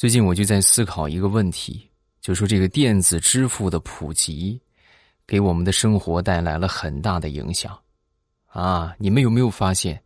最近我就在思考一个问题，就说这个电子支付的普及，给我们的生活带来了很大的影响，啊，你们有没有发现？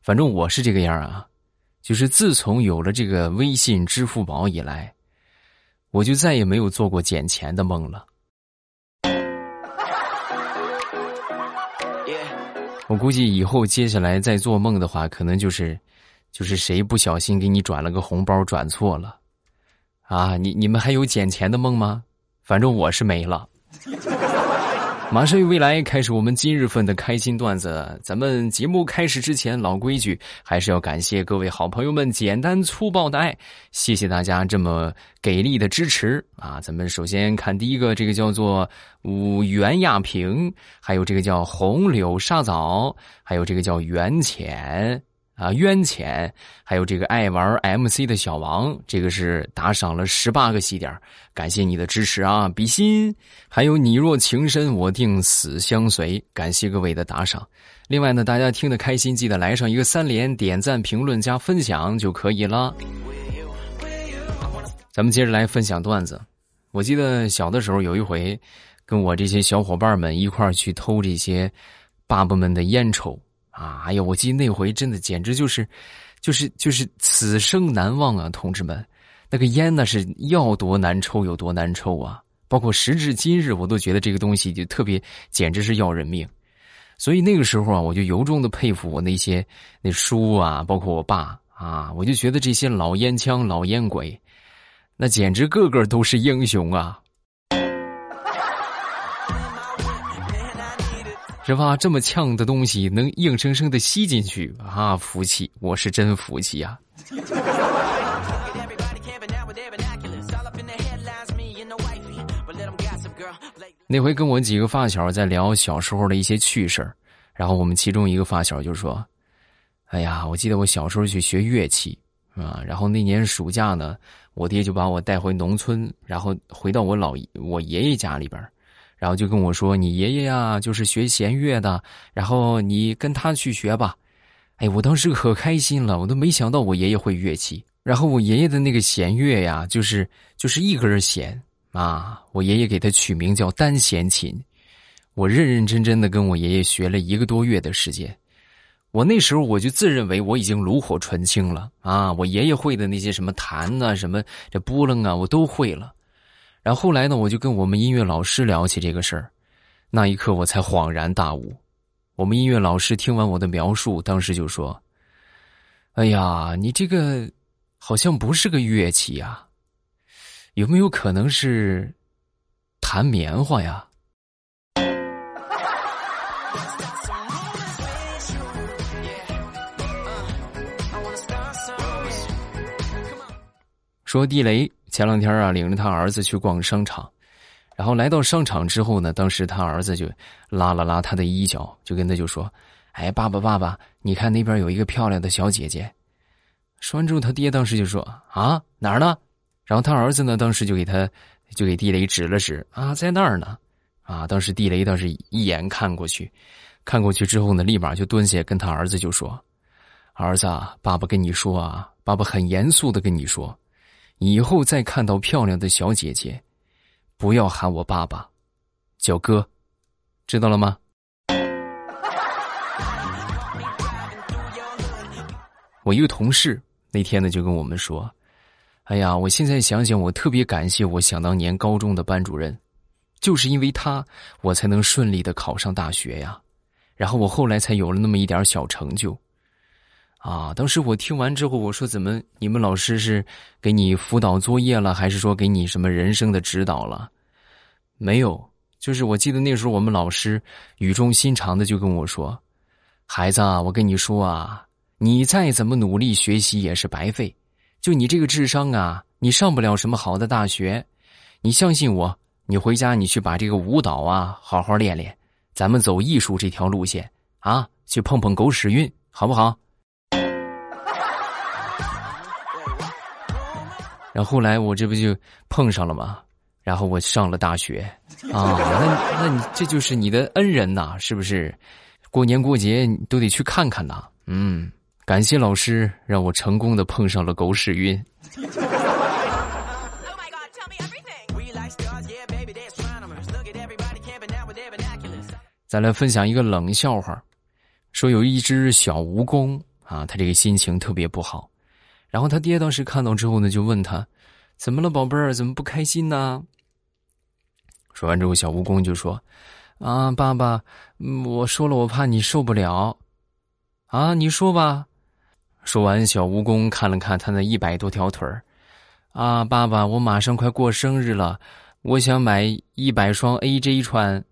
反正我是这个样啊，就是自从有了这个微信、支付宝以来，我就再也没有做过捡钱的梦了。我估计以后接下来再做梦的话，可能就是，就是谁不小心给你转了个红包，转错了。啊，你你们还有捡钱的梦吗？反正我是没了。马上与未来开始我们今日份的开心段子。咱们节目开始之前，老规矩，还是要感谢各位好朋友们简单粗暴的爱，谢谢大家这么给力的支持啊！咱们首先看第一个，这个叫做五元亚平，还有这个叫红柳沙枣，还有这个叫元浅。啊，冤钱，还有这个爱玩 MC 的小王，这个是打赏了十八个西点，感谢你的支持啊，比心。还有你若情深，我定死相随，感谢各位的打赏。另外呢，大家听得开心，记得来上一个三连，点赞、评论加分享就可以了。咱们接着来分享段子。我记得小的时候有一回，跟我这些小伙伴们一块儿去偷这些爸爸们的烟抽。啊！哎呀，我记得那回真的简直就是，就是就是此生难忘啊！同志们，那个烟那是要多难抽有多难抽啊！包括时至今日，我都觉得这个东西就特别，简直是要人命。所以那个时候啊，我就由衷的佩服我那些那叔啊，包括我爸啊，我就觉得这些老烟枪、老烟鬼，那简直个个都是英雄啊！是吧？这么呛的东西能硬生生的吸进去啊！服气，我是真服气呀！那回跟我几个发小在聊小时候的一些趣事然后我们其中一个发小就说：“哎呀，我记得我小时候去学乐器啊，然后那年暑假呢，我爹就把我带回农村，然后回到我老我爷爷家里边。”然后就跟我说：“你爷爷呀，就是学弦乐的，然后你跟他去学吧。”哎，我当时可开心了，我都没想到我爷爷会乐器。然后我爷爷的那个弦乐呀，就是就是一根弦啊，我爷爷给他取名叫单弦琴。我认认真真的跟我爷爷学了一个多月的时间。我那时候我就自认为我已经炉火纯青了啊，我爷爷会的那些什么弹呐，什么这拨楞啊，我都会了。然后后来呢，我就跟我们音乐老师聊起这个事儿，那一刻我才恍然大悟。我们音乐老师听完我的描述，当时就说：“哎呀，你这个好像不是个乐器呀，有没有可能是弹棉花呀？”说地雷。前两天啊，领着他儿子去逛商场，然后来到商场之后呢，当时他儿子就拉了拉他的衣角，就跟他就说：“哎，爸爸，爸爸，你看那边有一个漂亮的小姐姐。”说完之后，他爹当时就说：“啊，哪儿呢？”然后他儿子呢，当时就给他就给地雷指了指：“啊，在那儿呢。”啊，当时地雷倒是一眼看过去，看过去之后呢，立马就蹲下跟他儿子就说：“儿子，爸爸跟你说啊，爸爸很严肃的跟你说。”以后再看到漂亮的小姐姐，不要喊我爸爸，叫哥，知道了吗？我一个同事那天呢就跟我们说：“哎呀，我现在想想，我特别感谢我想当年高中的班主任，就是因为他，我才能顺利的考上大学呀，然后我后来才有了那么一点小成就。”啊！当时我听完之后，我说：“怎么你们老师是给你辅导作业了，还是说给你什么人生的指导了？”没有，就是我记得那时候我们老师语重心长的就跟我说：“孩子，啊我跟你说啊，你再怎么努力学习也是白费。就你这个智商啊，你上不了什么好的大学。你相信我，你回家你去把这个舞蹈啊好好练练，咱们走艺术这条路线啊，去碰碰狗屎运，好不好？”然后后来我这不就碰上了吗？然后我上了大学啊，那那你这就是你的恩人呐，是不是？过年过节你都得去看看呐。嗯，感谢老师让我成功的碰上了狗屎运。再来分享一个冷笑话，说有一只小蜈蚣啊，他这个心情特别不好。然后他爹当时看到之后呢，就问他：“怎么了，宝贝儿？怎么不开心呢？”说完之后，小蜈蚣就说：“啊，爸爸，我说了，我怕你受不了。啊，你说吧。”说完，小蜈蚣看了看他那一百多条腿儿，啊，爸爸，我马上快过生日了，我想买一百双 AJ 穿。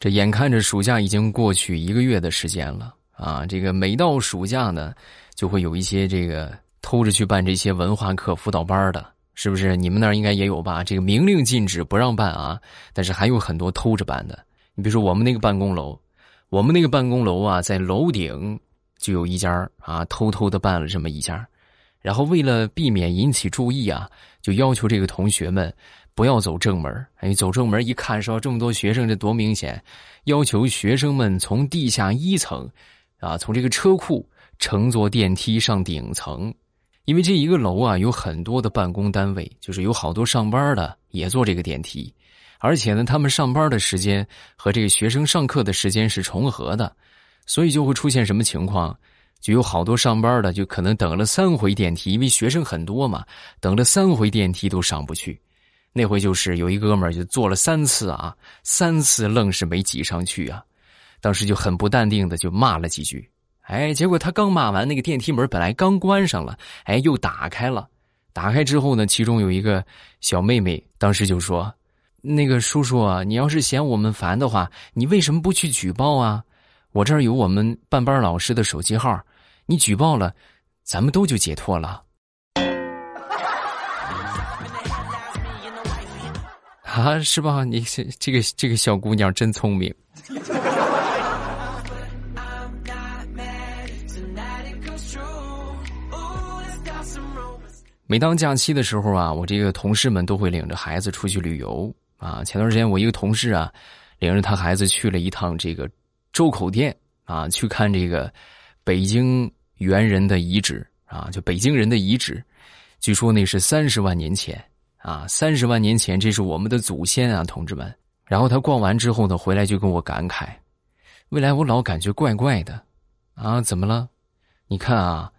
这眼看着暑假已经过去一个月的时间了啊！这个每到暑假呢，就会有一些这个偷着去办这些文化课辅导班的，是不是？你们那儿应该也有吧？这个明令禁止不让办啊，但是还有很多偷着办的。你比如说我们那个办公楼，我们那个办公楼啊，在楼顶就有一家啊，偷偷的办了这么一家，然后为了避免引起注意啊，就要求这个同学们。不要走正门哎，走正门一看，说这么多学生，这多明显！要求学生们从地下一层，啊，从这个车库乘坐电梯上顶层，因为这一个楼啊有很多的办公单位，就是有好多上班的也坐这个电梯，而且呢，他们上班的时间和这个学生上课的时间是重合的，所以就会出现什么情况？就有好多上班的就可能等了三回电梯，因为学生很多嘛，等了三回电梯都上不去。那回就是有一哥们儿就坐了三次啊，三次愣是没挤上去啊，当时就很不淡定的就骂了几句，哎，结果他刚骂完，那个电梯门本来刚关上了，哎，又打开了，打开之后呢，其中有一个小妹妹当时就说：“那个叔叔啊，你要是嫌我们烦的话，你为什么不去举报啊？我这儿有我们办班老师的手机号，你举报了，咱们都就解脱了。”啊，是吧？你这这个这个小姑娘真聪明。每当假期的时候啊，我这个同事们都会领着孩子出去旅游啊。前段时间我一个同事啊，领着他孩子去了一趟这个周口店啊，去看这个北京猿人的遗址啊，就北京人的遗址，据说那是三十万年前。啊，三十万年前，这是我们的祖先啊，同志们。然后他逛完之后呢，回来就跟我感慨：未来我老感觉怪怪的，啊，怎么了？你看啊，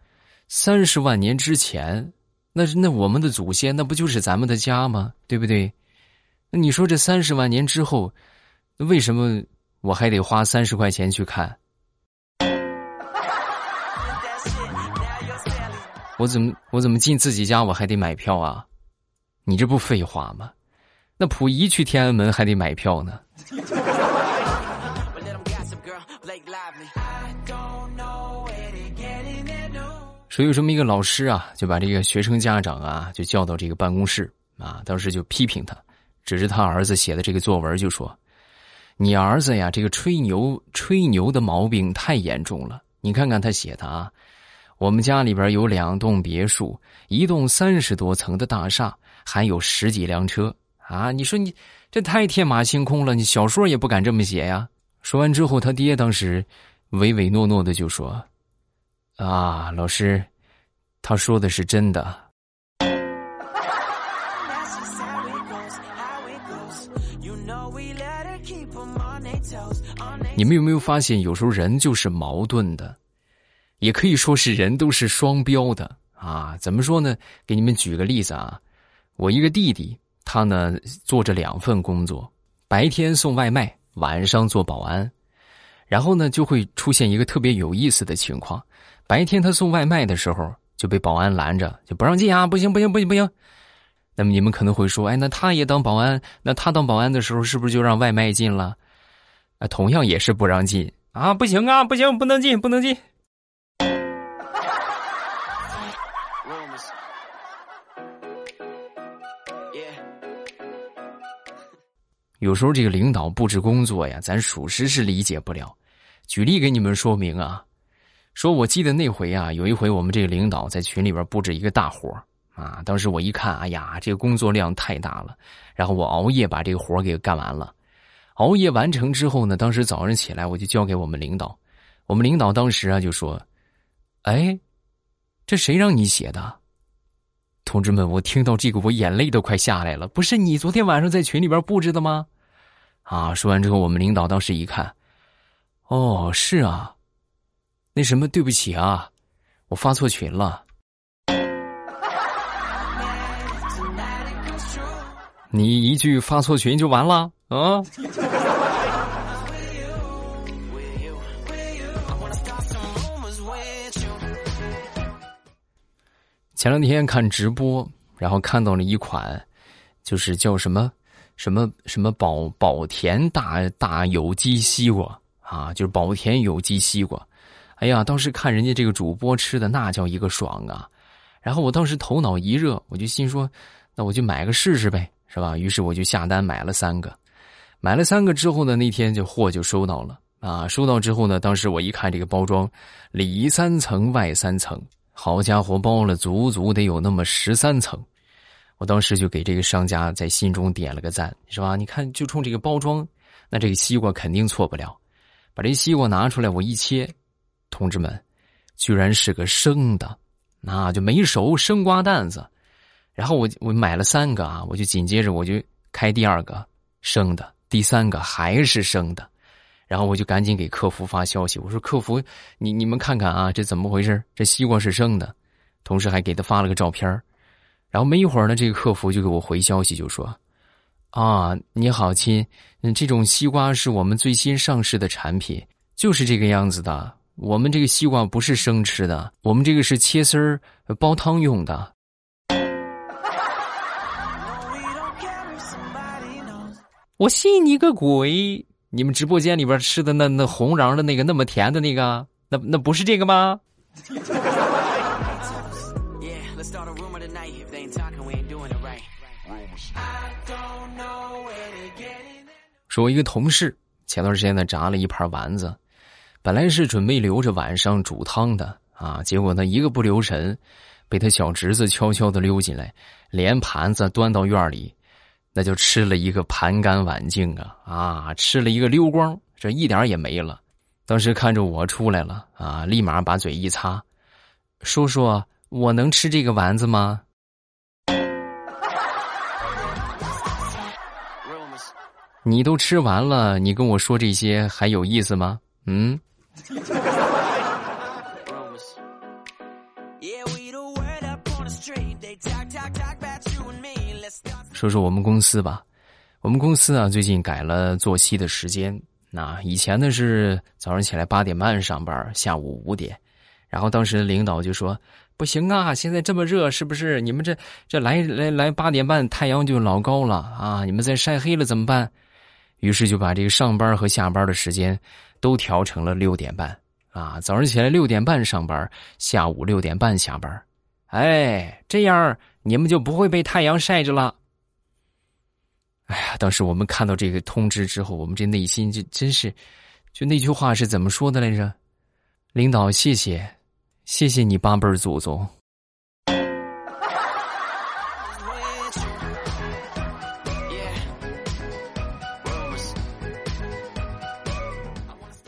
三十万年之前，那那我们的祖先，那不就是咱们的家吗？对不对？那你说这三十万年之后，为什么我还得花三十块钱去看？我怎么我怎么进自己家我还得买票啊？你这不废话吗？那溥仪去天安门还得买票呢。说有这么一个老师啊，就把这个学生家长啊，就叫到这个办公室啊，当时就批评他，指着他儿子写的这个作文就说：“你儿子呀，这个吹牛吹牛的毛病太严重了。你看看他写的啊，我们家里边有两栋别墅，一栋三十多层的大厦。”还有十几辆车啊！你说你这太天马行空了，你小说也不敢这么写呀。说完之后，他爹当时唯唯诺诺的就说：“啊，老师，他说的是真的。” 你们有没有发现，有时候人就是矛盾的，也可以说是人都是双标的啊？怎么说呢？给你们举个例子啊。我一个弟弟，他呢做着两份工作，白天送外卖，晚上做保安，然后呢就会出现一个特别有意思的情况：白天他送外卖的时候就被保安拦着，就不让进啊！不行不行不行不行！那么你们可能会说：哎，那他也当保安，那他当保安的时候是不是就让外卖进了？啊，同样也是不让进啊！不行啊，不行，不能进，不能进。有时候这个领导布置工作呀，咱属实是理解不了。举例给你们说明啊，说我记得那回啊，有一回我们这个领导在群里边布置一个大活啊，当时我一看，哎呀，这个工作量太大了，然后我熬夜把这个活给干完了。熬夜完成之后呢，当时早上起来我就交给我们领导，我们领导当时啊就说：“哎，这谁让你写的？同志们，我听到这个，我眼泪都快下来了。不是你昨天晚上在群里边布置的吗？啊！说完之后，我们领导当时一看，哦，是啊，那什么，对不起啊，我发错群了。你一句发错群就完了啊？前两天看直播，然后看到了一款，就是叫什么什么什么宝宝田大大有机西瓜啊，就是宝田有机西瓜。哎呀，当时看人家这个主播吃的那叫一个爽啊！然后我当时头脑一热，我就心说，那我就买个试试呗，是吧？于是我就下单买了三个，买了三个之后呢，那天就货就收到了啊。收到之后呢，当时我一看这个包装，里三层外三层。好家伙，包了足足得有那么十三层，我当时就给这个商家在心中点了个赞，是吧？你看，就冲这个包装，那这个西瓜肯定错不了。把这西瓜拿出来，我一切，同志们，居然是个生的，那就没熟生瓜蛋子。然后我我买了三个啊，我就紧接着我就开第二个生的，第三个还是生的。然后我就赶紧给客服发消息，我说：“客服，你你们看看啊，这怎么回事？这西瓜是生的。”同时还给他发了个照片然后没一会儿呢，这个客服就给我回消息，就说：“啊，你好亲，嗯这种西瓜是我们最新上市的产品，就是这个样子的。我们这个西瓜不是生吃的，我们这个是切丝儿煲汤用的。” 我信你个鬼！你们直播间里边吃的那那红瓤的那个那么甜的那个，那那不是这个吗？说，我一个同事前段时间呢炸了一盘丸子，本来是准备留着晚上煮汤的啊，结果呢一个不留神，被他小侄子悄悄的溜进来，连盘子端到院里。那就吃了一个盘干碗净啊啊，吃了一个溜光，这一点也没了。当时看着我出来了啊，立马把嘴一擦，叔叔，我能吃这个丸子吗？你都吃完了，你跟我说这些还有意思吗？嗯。说说我们公司吧，我们公司啊最近改了作息的时间。那以前呢是早上起来八点半上班，下午五点。然后当时领导就说：“不行啊，现在这么热，是不是？你们这这来来来八点半太阳就老高了啊，你们再晒黑了怎么办？”于是就把这个上班和下班的时间都调成了六点半啊，早上起来六点半上班，下午六点半下班。哎，这样你们就不会被太阳晒着了。哎呀，当时我们看到这个通知之后，我们这内心就真是，就那句话是怎么说的来着？领导，谢谢，谢谢你八辈祖宗。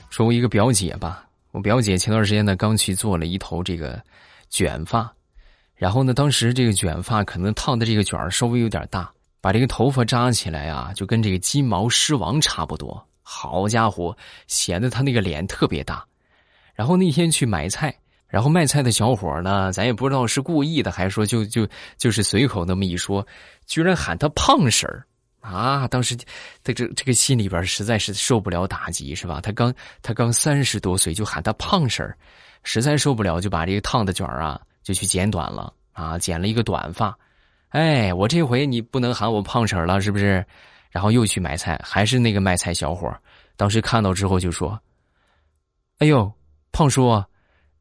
说，我一个表姐吧，我表姐前段时间呢刚去做了一头这个卷发，然后呢，当时这个卷发可能烫的这个卷儿稍微有点大。把这个头发扎起来啊，就跟这个金毛狮王差不多。好家伙，显得他那个脸特别大。然后那天去买菜，然后卖菜的小伙呢，咱也不知道是故意的，还是说就就就是随口那么一说，居然喊他胖婶儿啊！当时他这这个心里边实在是受不了打击，是吧？他刚他刚三十多岁就喊他胖婶儿，实在受不了，就把这个烫的卷啊就去剪短了啊，剪了一个短发。哎，我这回你不能喊我胖婶了，是不是？然后又去买菜，还是那个卖菜小伙当时看到之后就说：“哎呦，胖叔，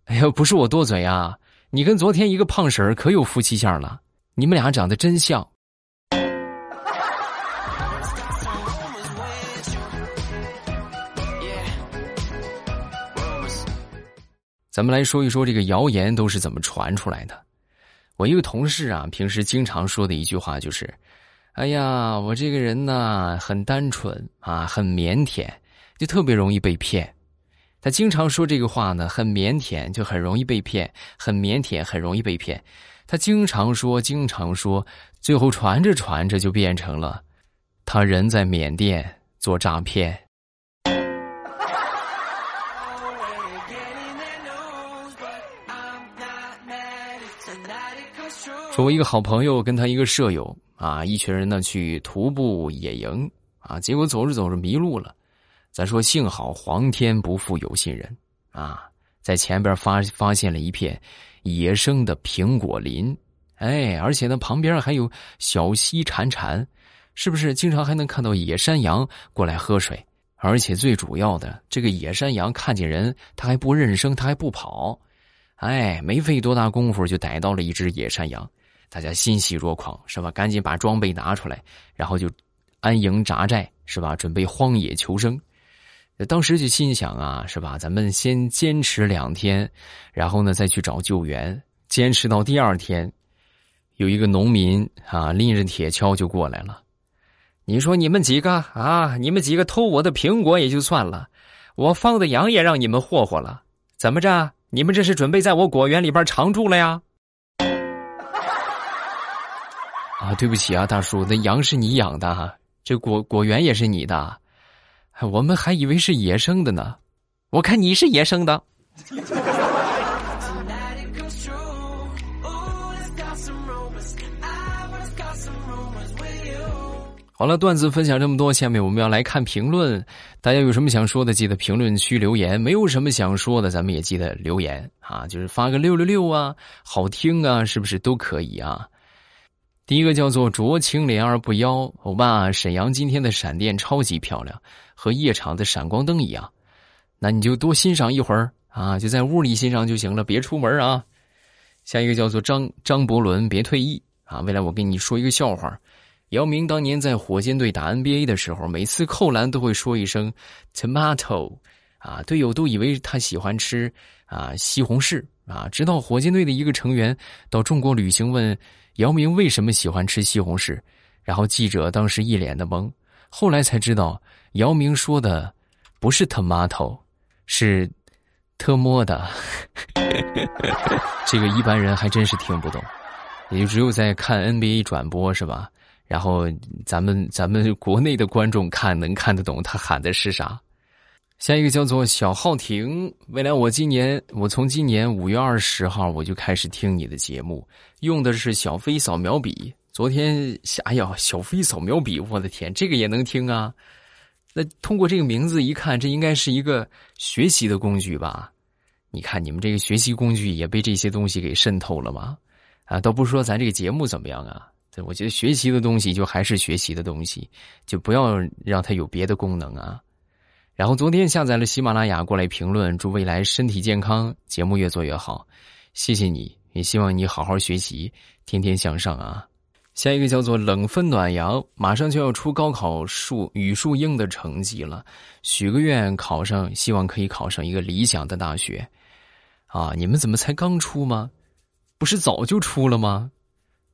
哎呦，不是我多嘴啊，你跟昨天一个胖婶可有夫妻相了，你们俩长得真像。”咱们来说一说这个谣言都是怎么传出来的。我一个同事啊，平时经常说的一句话就是：“哎呀，我这个人呢很单纯啊，很腼腆，就特别容易被骗。”他经常说这个话呢，很腼腆，就很容易被骗，很腼腆，很容易被骗。他经常说，经常说，最后传着传着就变成了，他人在缅甸做诈骗。说，我一个好朋友跟他一个舍友啊，一群人呢去徒步野营啊，结果走着走着迷路了。咱说幸好皇天不负有心人啊，在前边发发现了一片野生的苹果林，哎，而且呢旁边还有小溪潺潺，是不是？经常还能看到野山羊过来喝水，而且最主要的，这个野山羊看见人，它还不认生，它还不跑，哎，没费多大功夫就逮到了一只野山羊。大家欣喜若狂，是吧？赶紧把装备拿出来，然后就安营扎寨，是吧？准备荒野求生。当时就心想啊，是吧？咱们先坚持两天，然后呢再去找救援。坚持到第二天，有一个农民啊拎着铁锹就过来了。你说你们几个啊，你们几个偷我的苹果也就算了，我放的羊也让你们霍霍了，怎么着？你们这是准备在我果园里边常住了呀？啊，对不起啊，大叔，那羊是你养的，这果果园也是你的，我们还以为是野生的呢。我看你是野生的。好了，段子分享这么多，下面我们要来看评论。大家有什么想说的，记得评论区留言；没有什么想说的，咱们也记得留言啊，就是发个六六六啊，好听啊，是不是都可以啊？一个叫做濯清涟而不妖，欧巴，沈阳今天的闪电超级漂亮，和夜场的闪光灯一样。那你就多欣赏一会儿啊，就在屋里欣赏就行了，别出门啊。下一个叫做张张伯伦，别退役啊！未来我跟你说一个笑话：姚明当年在火箭队打 NBA 的时候，每次扣篮都会说一声 “tomato”，啊，队友都以为他喜欢吃啊西红柿啊，直到火箭队的一个成员到中国旅行问。姚明为什么喜欢吃西红柿？然后记者当时一脸的懵，后来才知道，姚明说的不是 tomato，是特么的。这个一般人还真是听不懂，也就只有在看 NBA 转播是吧？然后咱们咱们国内的观众看能看得懂他喊的是啥。下一个叫做小浩婷，未来我今年我从今年五月二十号我就开始听你的节目，用的是小飞扫描笔。昨天哎呀，小飞扫描笔，我的天，这个也能听啊？那通过这个名字一看，这应该是一个学习的工具吧？你看你们这个学习工具也被这些东西给渗透了吗？啊，倒不说咱这个节目怎么样啊？对我觉得学习的东西就还是学习的东西，就不要让它有别的功能啊。然后昨天下载了喜马拉雅过来评论，祝未来身体健康，节目越做越好，谢谢你，也希望你好好学习，天天向上啊！下一个叫做冷风暖阳，马上就要出高考数语数英的成绩了，许个愿考上，希望可以考上一个理想的大学，啊！你们怎么才刚出吗？不是早就出了吗？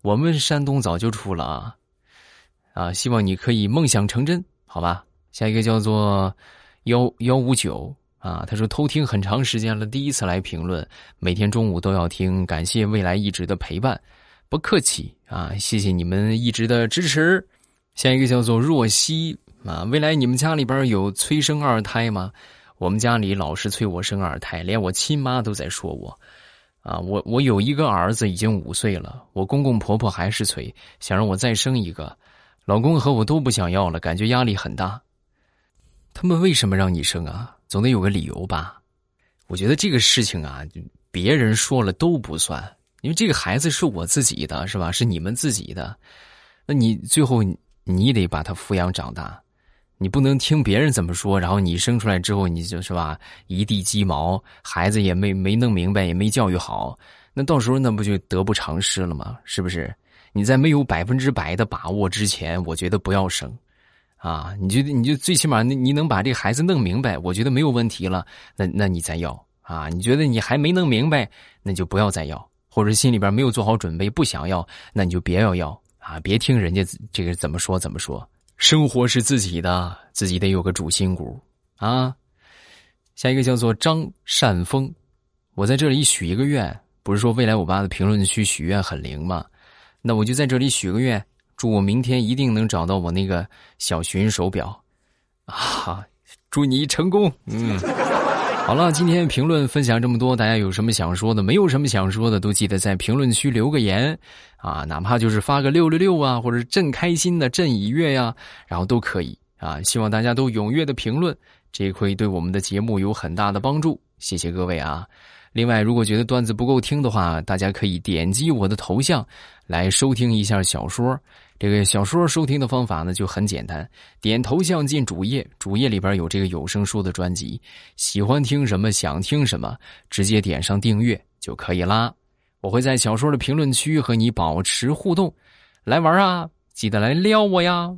我们山东早就出了啊！啊，希望你可以梦想成真，好吧？下一个叫做。幺幺五九啊，他说偷听很长时间了，第一次来评论，每天中午都要听，感谢未来一直的陪伴，不客气啊，谢谢你们一直的支持。下一个叫做若曦啊，未来你们家里边有催生二胎吗？我们家里老是催我生二胎，连我亲妈都在说我啊，我我有一个儿子已经五岁了，我公公婆婆还是催，想让我再生一个，老公和我都不想要了，感觉压力很大。他们为什么让你生啊？总得有个理由吧？我觉得这个事情啊，别人说了都不算，因为这个孩子是我自己的，是吧？是你们自己的，那你最后你得把他抚养长大，你不能听别人怎么说，然后你生出来之后你就是吧一地鸡毛，孩子也没没弄明白，也没教育好，那到时候那不就得不偿失了吗？是不是？你在没有百分之百的把握之前，我觉得不要生。啊，你觉得你就最起码你你能把这个孩子弄明白，我觉得没有问题了。那那你再要啊？你觉得你还没弄明白，那就不要再要，或者心里边没有做好准备不想要，那你就别要要啊！别听人家这个怎么说怎么说。生活是自己的，自己得有个主心骨啊。下一个叫做张善峰，我在这里许一个愿。不是说未来我爸的评论区许愿很灵吗？那我就在这里许个愿，祝我明天一定能找到我那个小寻手表，啊，祝你成功。嗯，好了，今天评论分享这么多，大家有什么想说的？没有什么想说的，都记得在评论区留个言啊，哪怕就是发个六六六啊，或者朕开心的朕已阅呀，然后都可以啊。希望大家都踊跃的评论，这会对我们的节目有很大的帮助。谢谢各位啊。另外，如果觉得段子不够听的话，大家可以点击我的头像来收听一下小说。这个小说收听的方法呢就很简单，点头像进主页，主页里边有这个有声书的专辑。喜欢听什么，想听什么，直接点上订阅就可以啦。我会在小说的评论区和你保持互动，来玩啊！记得来撩我呀。